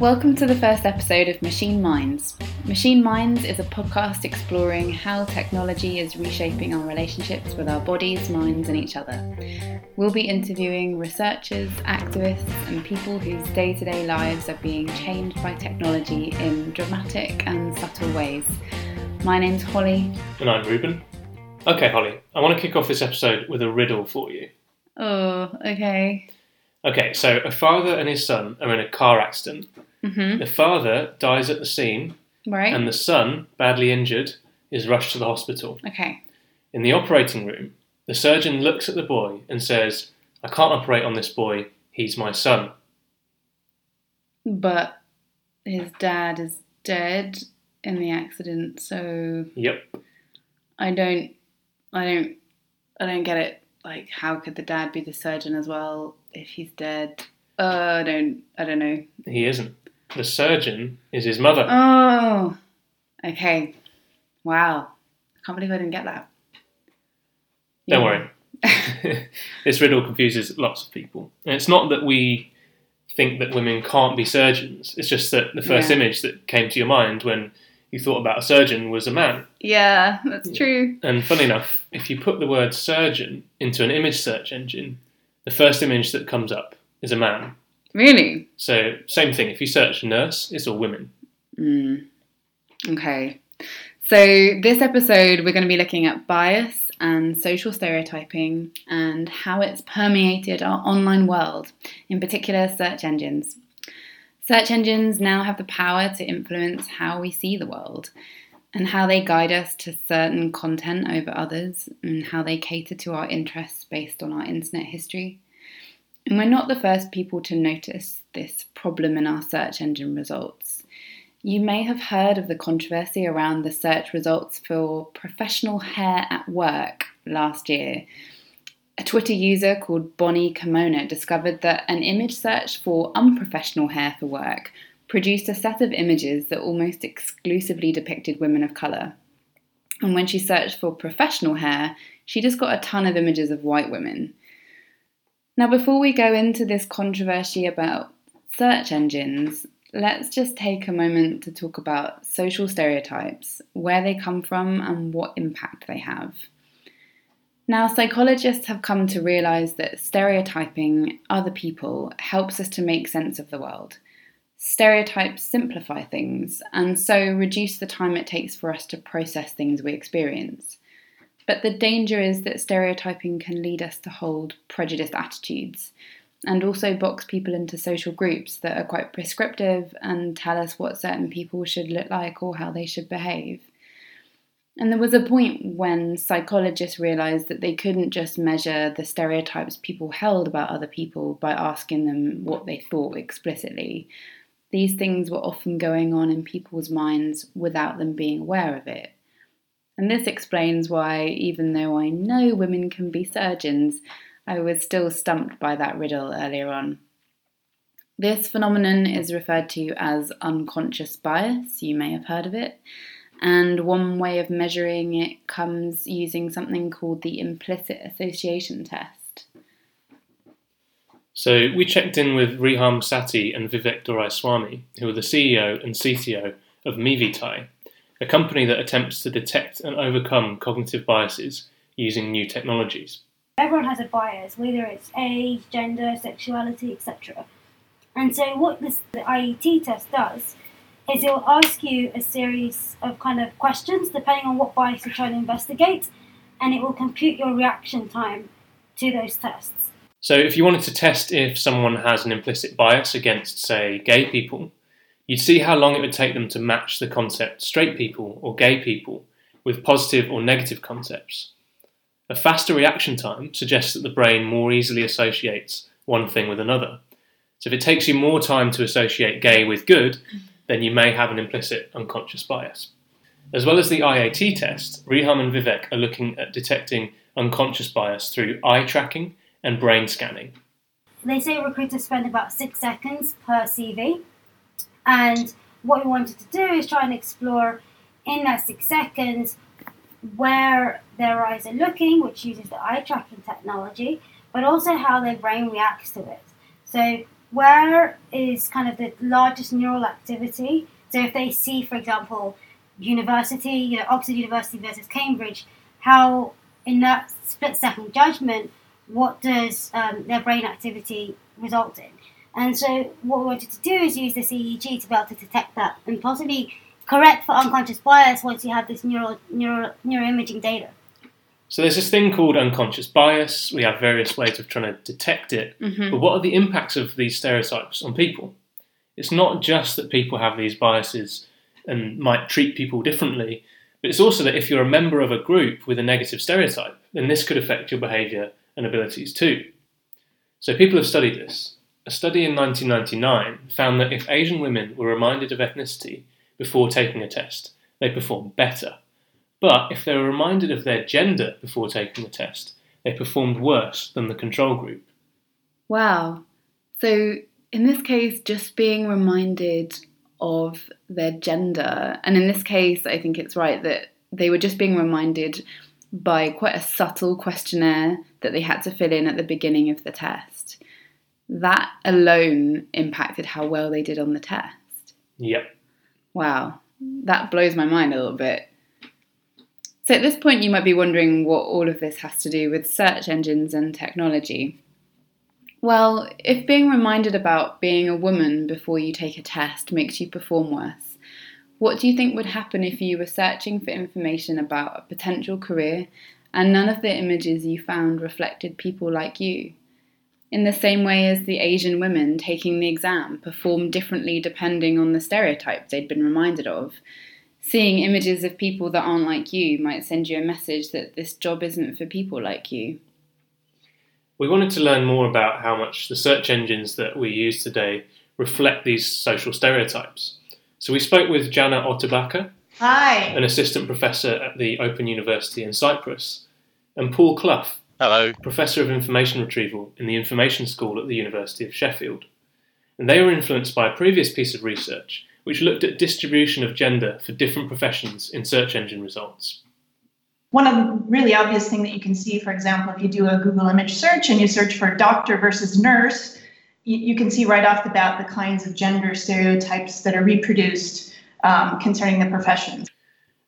Welcome to the first episode of Machine Minds. Machine Minds is a podcast exploring how technology is reshaping our relationships with our bodies, minds, and each other. We'll be interviewing researchers, activists, and people whose day to day lives are being changed by technology in dramatic and subtle ways. My name's Holly. And I'm Ruben. Okay, Holly, I want to kick off this episode with a riddle for you. Oh, okay. Okay, so a father and his son are in a car accident. Mm-hmm. The father dies at the scene, Right? and the son, badly injured, is rushed to the hospital. okay. In the operating room, the surgeon looks at the boy and says, I can't operate on this boy, he's my son. But his dad is dead in the accident, so Yep. I don't, I don't, I don't get it. Like, how could the dad be the surgeon as well if he's dead? Uh, I don't, I don't know. He isn't. The surgeon is his mother. Oh, okay. Wow. I can't believe I didn't get that. Don't worry. this riddle confuses lots of people. And it's not that we think that women can't be surgeons, it's just that the first Yeah. image that came to your mind when you thought about a surgeon was a man. Yeah, that's true. And funny enough, if you put the word surgeon into an image search engine, the first image that comes up is a man. Really? So, same thing, if you search nurse, it's all women. Mm. Okay. So, this episode, we're going to be looking at bias and social stereotyping and how it's permeated our online world, in particular, search engines. Search engines now have the power to influence how we see the world and how they guide us to certain content over others and how they cater to our interests based on our internet history. And we're not the first people to notice this problem in our search engine results. You may have heard of the controversy around the search results for professional hair at work last year. A Twitter user called Bonnie Kamona discovered that an image search for unprofessional hair for work produced a set of images that almost exclusively depicted women of colour. And when she searched for professional hair, she just got a ton of images of white women. Now, before we go into this controversy about search engines, let's just take a moment to talk about social stereotypes, where they come from, and what impact they have. Now, psychologists have come to realize that stereotyping other people helps us to make sense of the world. Stereotypes simplify things and so reduce the time it takes for us to process things we experience. But the danger is that stereotyping can lead us to hold prejudiced attitudes and also box people into social groups that are quite prescriptive and tell us what certain people should look like or how they should behave. And there was a point when psychologists realised that they couldn't just measure the stereotypes people held about other people by asking them what they thought explicitly. These things were often going on in people's minds without them being aware of it. And this explains why, even though I know women can be surgeons, I was still stumped by that riddle earlier on. This phenomenon is referred to as unconscious bias, you may have heard of it, and one way of measuring it comes using something called the implicit association test. So, we checked in with Riham Satti and Vivek Doraiswamy, who are the CEO and CTO of MeVitae, a company that attempts to detect and overcome cognitive biases using new technologies. everyone has a bias, whether it's age, gender, sexuality, etc. And so, what this the IAT test does is it will ask you a series of kind of questions depending on what bias you're trying to investigate, and it will compute your reaction time to those tests. So, if you wanted to test if someone has an implicit bias against, say, gay people, you'd see how long it would take them to match the concept straight people or gay people with positive or negative concepts. A faster reaction time suggests that the brain more easily associates one thing with another. So, if it takes you more time to associate gay with good, then you may have an implicit unconscious bias. As well as the IAT test, Riham and Vivek are looking at detecting unconscious bias through eye tracking and brain scanning. They say recruiters spend about six seconds per CV, and what we wanted to do is try and explore in that six seconds where their eyes are looking, which uses the eye tracking technology, but also how their brain reacts to it. So where is kind of the largest neural activity? So if they see, for example, university, you know, Oxford University versus Cambridge, how in that split second judgment, what does um, their brain activity result in? And so what we wanted to do is use this EEG to be able to detect that and possibly correct for unconscious bias once you have this neural, neural neuroimaging data. So there's this thing called unconscious bias. We have various ways of trying to detect it. Mhm. But what are the impacts of these stereotypes on people? It's not just that people have these biases and might treat people differently, but it's also that if you're a member of a group with a negative stereotype, then this could affect your behaviour and abilities too. So people have studied this. A study in 1999 found that if Asian women were reminded of ethnicity before taking a test, they performed better. But if they were reminded of their gender before taking the test, they performed worse than the control group. Wow. So in this case, just being reminded of their gender, and in this case, I think it's right that they were just being reminded by quite a subtle questionnaire that they had to fill in at the beginning of the test. That alone impacted how well they did on the test. Yep. Wow, that blows my mind a little bit. So, at this point, you might be wondering what all of this has to do with search engines and technology. Well, if being reminded about being a woman before you take a test makes you perform worse, what do you think would happen if you were searching for information about a potential career and none of the images you found reflected people like you? In the same way as the Asian women taking the exam performed differently depending on the stereotype they'd been reminded of, seeing images of people that aren't like you might send you a message that this job isn't for people like you. We wanted to learn more about how much the search engines that we use today reflect these social stereotypes. So we spoke with Jahna Otterbacher, Hi. an assistant professor at the Open University in Cyprus, and Paul Clough, Hello. Professor of Information Retrieval in the Information School at the University of Sheffield. And they were influenced by a previous piece of research which looked at distribution of gender for different professions in search engine results. One of the really obvious thing that you can see, for example, if you do a Google image search and you search for doctor versus nurse, you, can see right off the bat the kinds of gender stereotypes that are reproduced um, concerning the professions.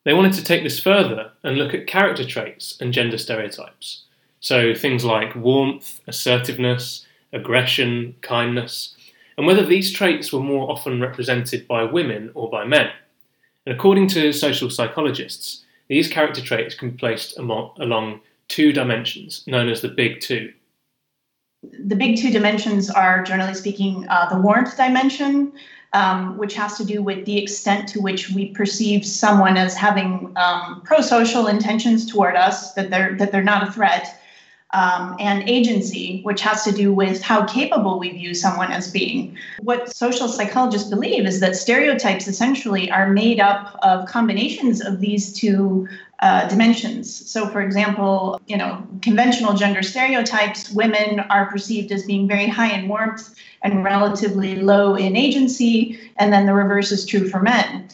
They wanted to take this further and look at character traits and gender stereotypes. So things like warmth, assertiveness, aggression, kindness, and whether these traits were more often represented by women or by men. And according to social psychologists, these character traits can be placed amo- along two dimensions known as the Big Two. The big two dimensions are, generally speaking, uh, the warmth dimension, um, which has to do with the extent to which we perceive someone as having um, pro-social intentions toward us, that they're that they're not a threat, um, and agency, which has to do with how capable we view someone as being. What social psychologists believe is that stereotypes essentially are made up of combinations of these two uh, dimensions. So, for example, you know, conventional gender stereotypes, women are perceived as being very high in warmth and relatively low in agency, and then the reverse is true for men.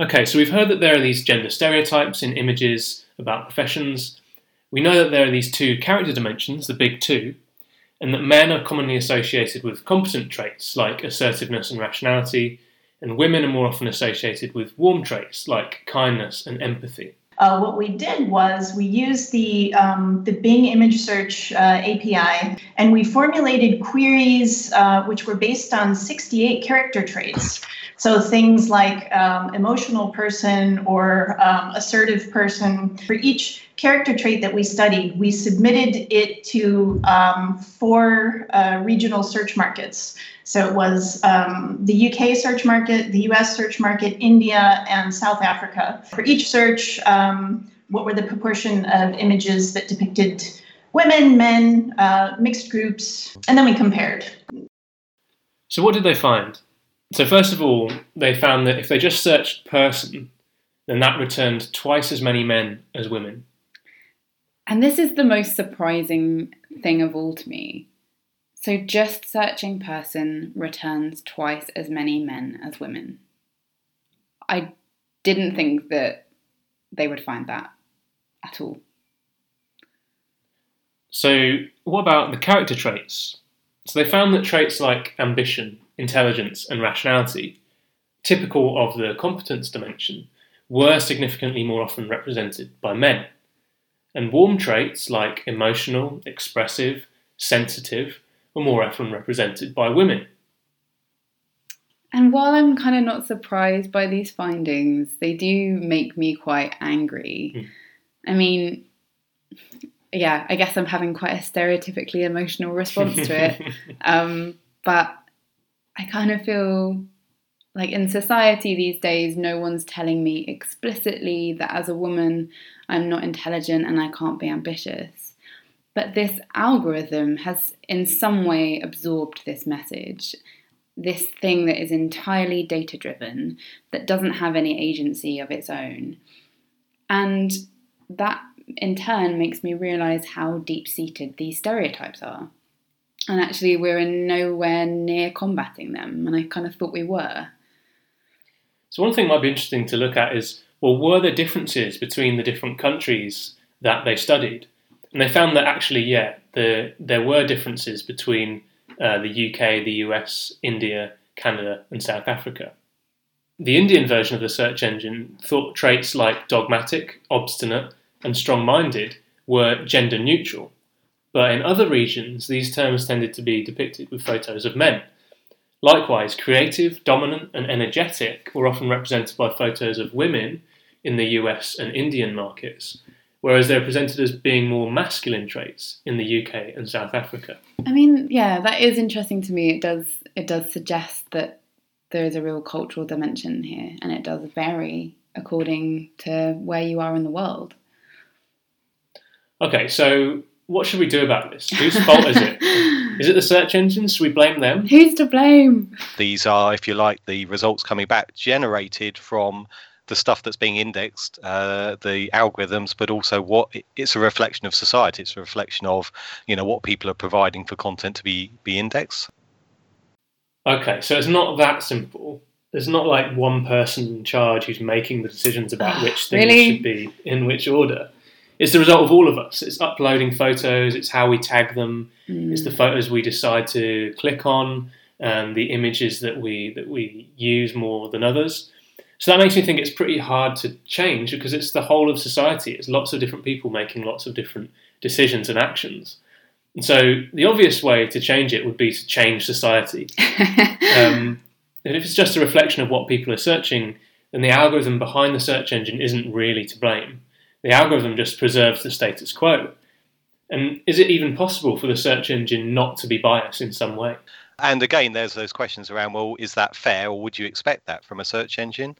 Okay, so we've heard that there are these gender stereotypes in images about professions. We know that there are these two character dimensions, the big two, and that men are commonly associated with competent traits like assertiveness and rationality, and women are more often associated with warm traits like kindness and empathy. Uh, what we did was we used the um, the Bing image search uh, API, and we formulated queries uh, which were based on 68 character traits. So things like um, emotional person or um, assertive person. For each character trait that we studied, we submitted it to um, four uh, regional search markets. So it was um, the UK search market, the US search market, India, and South Africa. For each search, um, what were the proportion of images that depicted women, men, uh, mixed groups, and then we compared. So, what did they find? So, first of all, they found that if they just searched person, then that returned twice as many men as women. And this is the most surprising thing of all to me. So, just searching person returns twice as many men as women. I didn't think that they would find that at all. So, what about the character traits? So they found that traits like ambition, intelligence, and rationality, typical of the competence dimension, were significantly more often represented by men. And warm traits like emotional, expressive, sensitive were more often represented by women. And while I'm kind of not surprised by these findings, they do make me quite angry. Mm. I mean, yeah, I guess I'm having quite a stereotypically emotional response to it. um, but I kind of feel like in society these days, no one's telling me explicitly that as a woman, I'm not intelligent and I can't be ambitious. But this algorithm has in some way absorbed this message, this thing that is entirely data driven, that doesn't have any agency of its own. And that in turn makes me realize how deep seated these stereotypes are. And actually, we're in nowhere near combating them, and I kind of thought we were. So one thing might be interesting to look at is well, were there differences between the different countries that they studied? And they found that actually, yeah, the, there were differences between uh, the UK, the US, India, Canada, and South Africa. The Indian version of the search engine thought traits like dogmatic, obstinate, and strong minded were gender neutral, but in other regions, these terms tended to be depicted with photos of men. Likewise, creative, dominant, and energetic were often represented by photos of women in the US and Indian markets, whereas they're presented as being more masculine traits in the UK and South Africa. I mean, yeah, that is interesting to me. It does it does suggest that there is a real cultural dimension here, and it does vary according to where you are in the world. Okay, so what should we do about this? Whose fault is it? Is it the search engines? Should we blame them? Who's to blame? These are, if you like, the results coming back generated from the stuff that's being indexed, uh, the algorithms, but also what it's a reflection of society. It's a reflection of you know what people are providing for content to be be indexed. Okay, so it's not that simple. There's not like one person in charge who's making the decisions about which things Really? should be in which order. It's the result of all of us. It's uploading photos. It's how we tag them. It's the photos we decide to click on, and the images that we that we use more than others. So that makes me think it's pretty hard to change because it's the whole of society. It's lots of different people making lots of different decisions and actions. And so the obvious way to change it would be to change society. Um, and if it's just a reflection of what people are searching, then the algorithm behind the search engine isn't really to blame. The algorithm just preserves the status quo. And is it even possible for the search engine not to be biased in some way? And again, there's those questions around well, is that fair, or would you expect that from a search engine?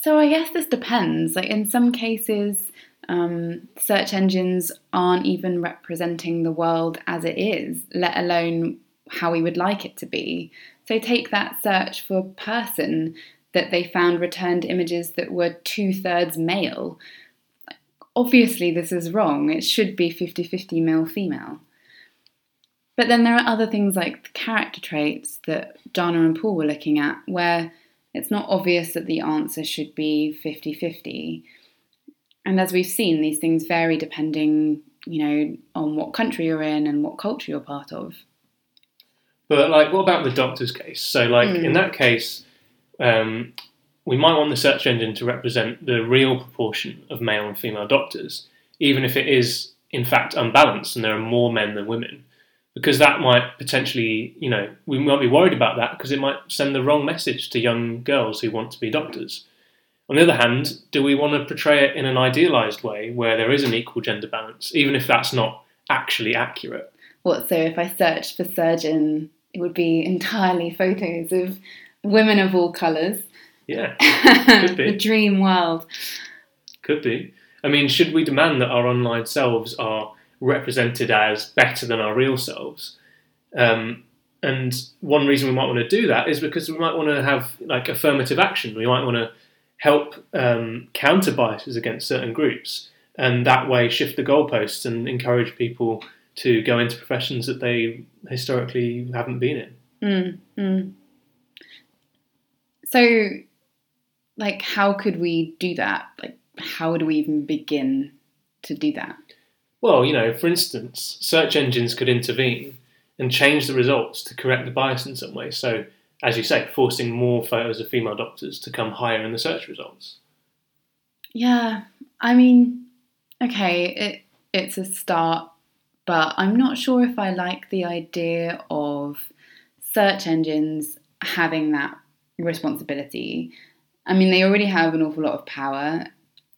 So I guess this depends. Like in some cases, um, search engines aren't even representing the world as it is, let alone how we would like it to be. So take that search for person that they found returned images that were two thirds male. Obviously, this is wrong. It should be 50 50 male female. But then there are other things like the character traits that Dana and Paul were looking at, where it's not obvious that the answer should be 50 50. And as we've seen, these things vary depending, you know, on what country you're in and what culture you're part of. But like, what about the doctor's case? So, like Hmm. in that case, um, we might want the search engine to represent the real proportion of male and female doctors, even if it is in fact unbalanced and there are more men than women, because that might potentially, you know, we might be worried about that because it might send the wrong message to young girls who want to be doctors. On the other hand, do we want to portray it in an idealized way where there is an equal gender balance, even if that's not actually accurate? What, so if I searched for surgeon, it would be entirely photos of women of all colours. Yeah, Could be. the dream world. Could be. I mean, should we demand that our online selves are represented as better than our real selves? Um, and one reason we might want to do that is because we might want to have like affirmative action. We might want to help um, counter biases against certain groups, and that way shift the goalposts and encourage people to go into professions that they historically haven't been in. Mm, mm. So, like, how could we do that? Like, how would we even begin to do that? Well, you know, for instance, search engines could intervene and change the results to correct the bias in some way. So, as you say, forcing more photos of female doctors to come higher in the search results. Yeah, I mean, okay, it it's a start, but I'm not sure if I like the idea of search engines having that responsibility. I mean, they already have an awful lot of power.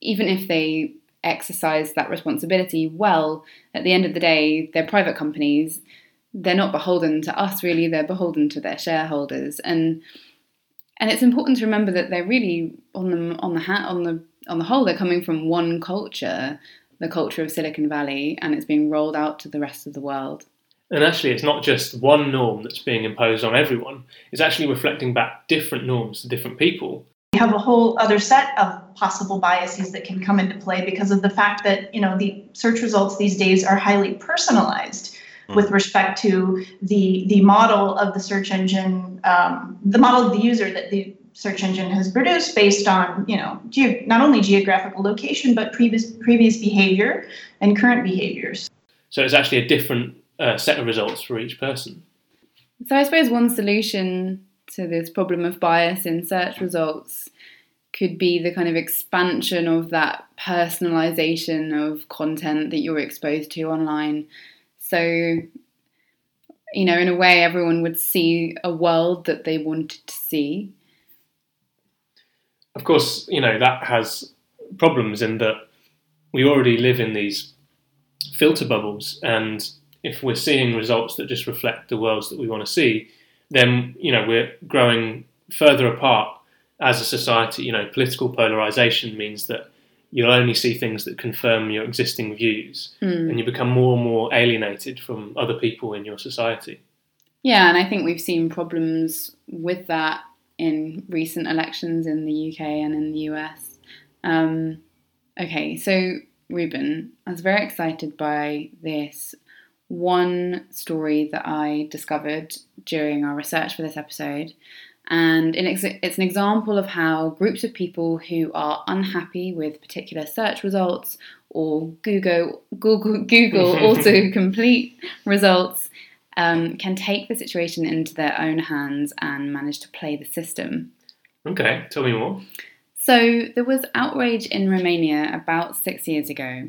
Even if they exercise that responsibility well, at the end of the day, they're private companies. They're not beholden to us, really. They're beholden to their shareholders, and and it's important to remember that they're really on the on the hat on the on the whole, they're coming from one culture, the culture of Silicon Valley, and it's being rolled out to the rest of the world. And actually, it's not just one norm that's being imposed on everyone, it's actually reflecting back different norms to different people. We have a whole other set of possible biases that can come into play because of the fact that, you know, the search results these days are highly personalized mm. with respect to the the model of the search engine, um, the model of the user that the search engine has produced based on you know ge- not only geographical location but previous previous behavior and current behaviors so it's actually a different uh, set of results for each person so i suppose one solution to this problem of bias in search results could be the kind of expansion of that personalization of content that you're exposed to online so you know in a way everyone would see a world that they wanted to see of course, you know, that has problems in that we already live in these filter bubbles. And if we're seeing results that just reflect the worlds that we want to see, then, you know, we're growing further apart as a society. You know, political polarization means that you'll only see things that confirm your existing views mm. and you become more and more alienated from other people in your society. Yeah, and I think we've seen problems with that in recent elections in the UK and in the US. Um, okay, so Ruben, I was very excited by this one story that I discovered during our research for this episode. And it's an example of how groups of people who are unhappy with particular search results or Google Google Google autocomplete results um, can take the situation into their own hands and manage to play the system. Okay, tell me more. So, there was outrage in Romania about six years ago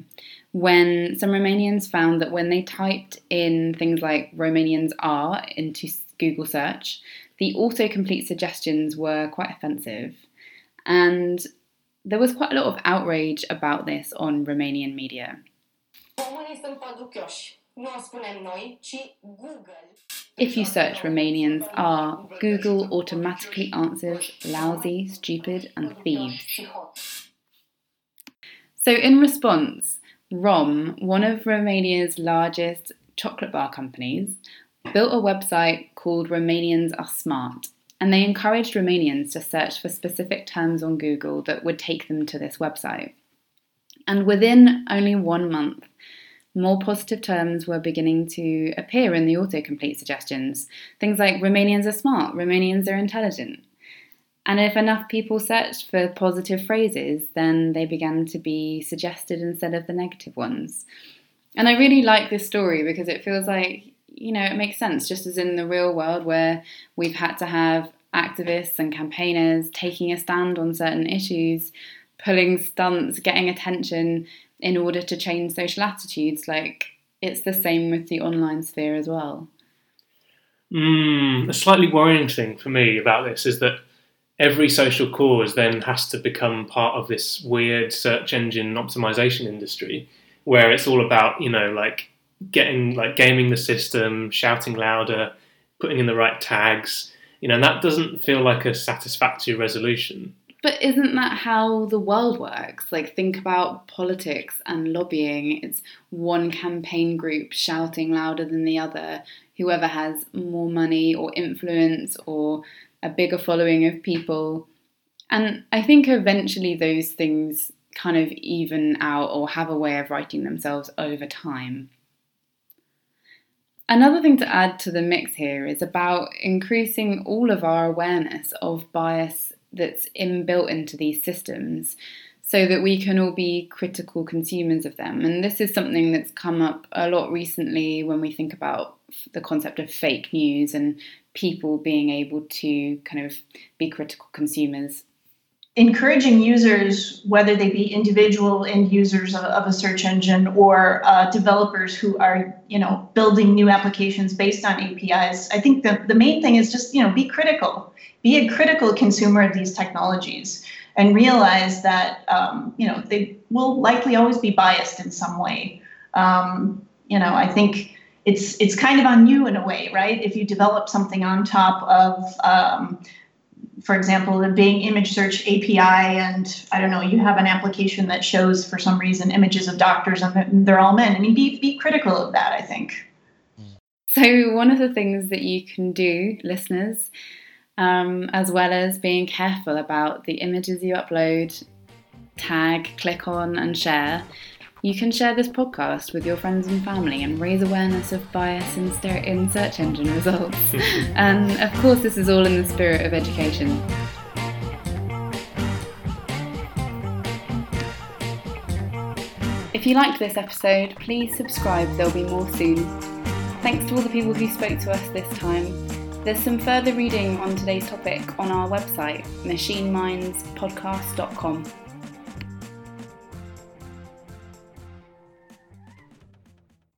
when some Romanians found that when they typed in things like Romanians are into Google search, the autocomplete suggestions were quite offensive. And there was quite a lot of outrage about this on Romanian media. If you search Romanians are, Google automatically answers lousy, stupid, and thieves. So, in response, Rom, one of Romania's largest chocolate bar companies, built a website called Romanians Are Smart, and they encouraged Romanians to search for specific terms on Google that would take them to this website. And within only one month, more positive terms were beginning to appear in the autocomplete suggestions. Things like Romanians are smart, Romanians are intelligent. And if enough people searched for positive phrases, then they began to be suggested instead of the negative ones. And I really like this story because it feels like, you know, it makes sense, just as in the real world where we've had to have activists and campaigners taking a stand on certain issues, pulling stunts, getting attention in order to change social attitudes. Like it's the same with the online sphere as well. Mm, a slightly worrying thing for me about this is that every social cause then has to become part of this weird search engine optimization industry where it's all about, you know, like getting like gaming the system, shouting louder, putting in the right tags, you know, and that doesn't feel like a satisfactory resolution. But isn't that how the world works? Like, think about politics and lobbying. It's one campaign group shouting louder than the other. Whoever has more money or influence or a bigger following of people. And I think eventually those things kind of even out or have a way of writing themselves over time. Another thing to add to the mix here is about increasing all of our awareness of bias that's inbuilt into these systems so that we can all be critical consumers of them. And this is something that's come up a lot recently when we think about the concept of fake news and people being able to kind of be critical consumers encouraging users, whether they be individual end users of, of a search engine or uh, developers who are, you know, building new applications based on APIs. I think the, the main thing is just, you know, be critical, be a critical consumer of these technologies and realize that, um, you know, they will likely always be biased in some way. Um, you know, I think it's it's kind of on you in a way, right? If you develop something on top of um, for example, the Bing image search API, and I don't know, you have an application that shows for some reason images of doctors and they're all men. I mean, be, be critical of that, I think. So, one of the things that you can do, listeners, um, as well as being careful about the images you upload, tag, click on, and share, you can share this podcast with your friends and family and raise awareness of bias in, in search engine results. and um, of course, this is all in the spirit of education. If you liked this episode, please subscribe, there'll be more soon. Thanks to all the people who spoke to us this time. There's some further reading on today's topic on our website, machinemindspodcast.com.